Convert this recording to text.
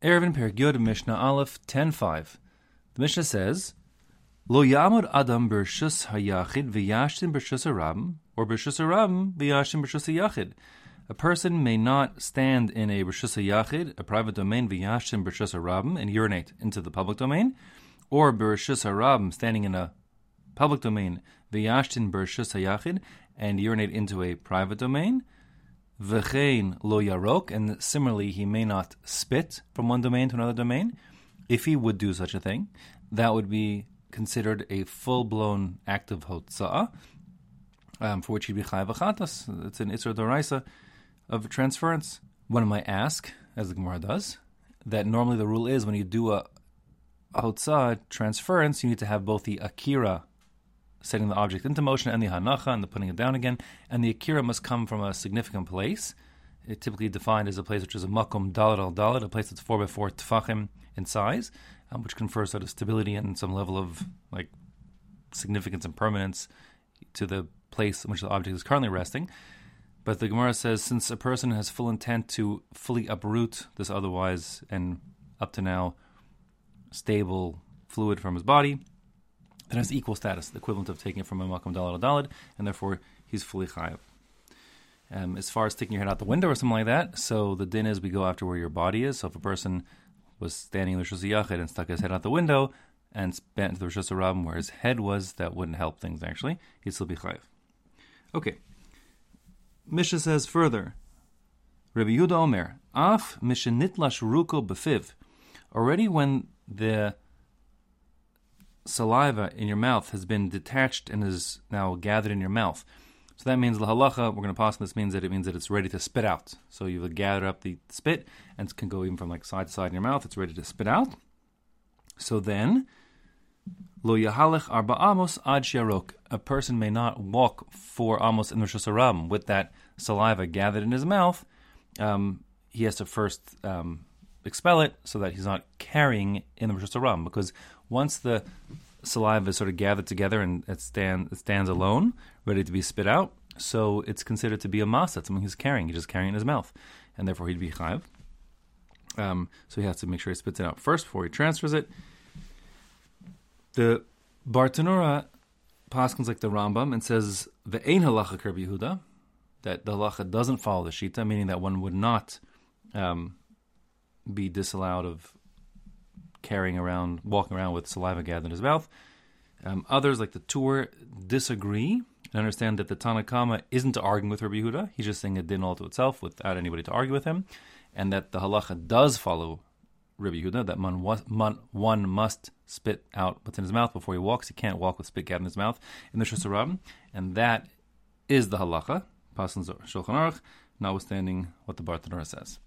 Eruvin Pergyod Mishnah Aleph 10.5. The Mishnah says, Lo yamud adam bershus hayachid v'yashtin bershus harabim, or bershus harabim v'yashtin bershus hayachid. A person may not stand in a bershus hayachid, a private domain, v'yashtin bershus harabim, and urinate into the public domain, or bershus harabim, standing in a public domain, v'yashtin bershus hayachid, and urinate into a private domain, v'chein lo yarok, and similarly, he may not spit from one domain to another domain. If he would do such a thing, that would be considered a full-blown act of hotzah, um, for which he'd be chayav achatas. It's an isra doraisa of transference. One might ask, as the Gemara does, that normally the rule is when you do a, hotzah transference, you need to have both the akira setting the object into motion and the hanacha and the putting it down again. And the akira must come from a significant place. It typically defined as a place which is a makom dalad al dalad, a place that's four by four tefachim in size, um, which confers sort of stability and some level of like significance and permanence to the place in which the object is currently resting. But the Gemara says since a person has full intent to fully uproot this otherwise and up to now stable fluid from his body, that has equal status, the equivalent of taking it from a makam dalad dalad, and therefore he's fully chayav. Um, as far as sticking your head out the window or something like that, so the din is we go after where your body is. So if a person was standing in the Rosh Yachid and stuck his head out the window and spent into the Rosh Rabim where his head was, that wouldn't help things actually. He'd still be chayav. Okay. Misha says further, Rabbi Yehuda Omer, Af mishenitlash ruko befiv. Already when the saliva in your mouth has been detached and is now gathered in your mouth. So that means the halacha, we're going to pass this means that it means that it's ready to spit out. So you've gathered up the spit and it can go even from like side to side in your mouth. It's ready to spit out. So then, lo yahalech arba amos ad shiarok. A person may not walk four amos in Rosh Hashanah with that saliva gathered in his mouth. Um, he has to first um, expel it so that he's not carrying in the Rosh. Because once the saliva is sort of gathered together and it, stand, it stands alone, ready to be spit out, so it's considered to be a masa, something he's carrying. He's just carrying in his mouth, and therefore he'd be chayiv. Um, so he has to make sure he spits it out first before he transfers it. The Bartenura paskins like the Rambam and says the ein halacha Rabbi Yehuda that the halacha doesn't follow the shita, meaning that one would not um, be disallowed of carrying around, walking around with saliva gathered in his mouth. Um, others, like the Tur, disagree and understand that the Tanna Kamma isn't arguing with Rabbi Yehuda. He's just saying a din all to itself without anybody to argue with him. And that the halacha does follow Rabbi Yehuda, that one, one, one must spit out what's in his mouth before he walks. He can't walk with spit gathered in his mouth in the Shusarab. And that is the halacha, Pasan Shulchan Aruch, notwithstanding what the Bartenura says.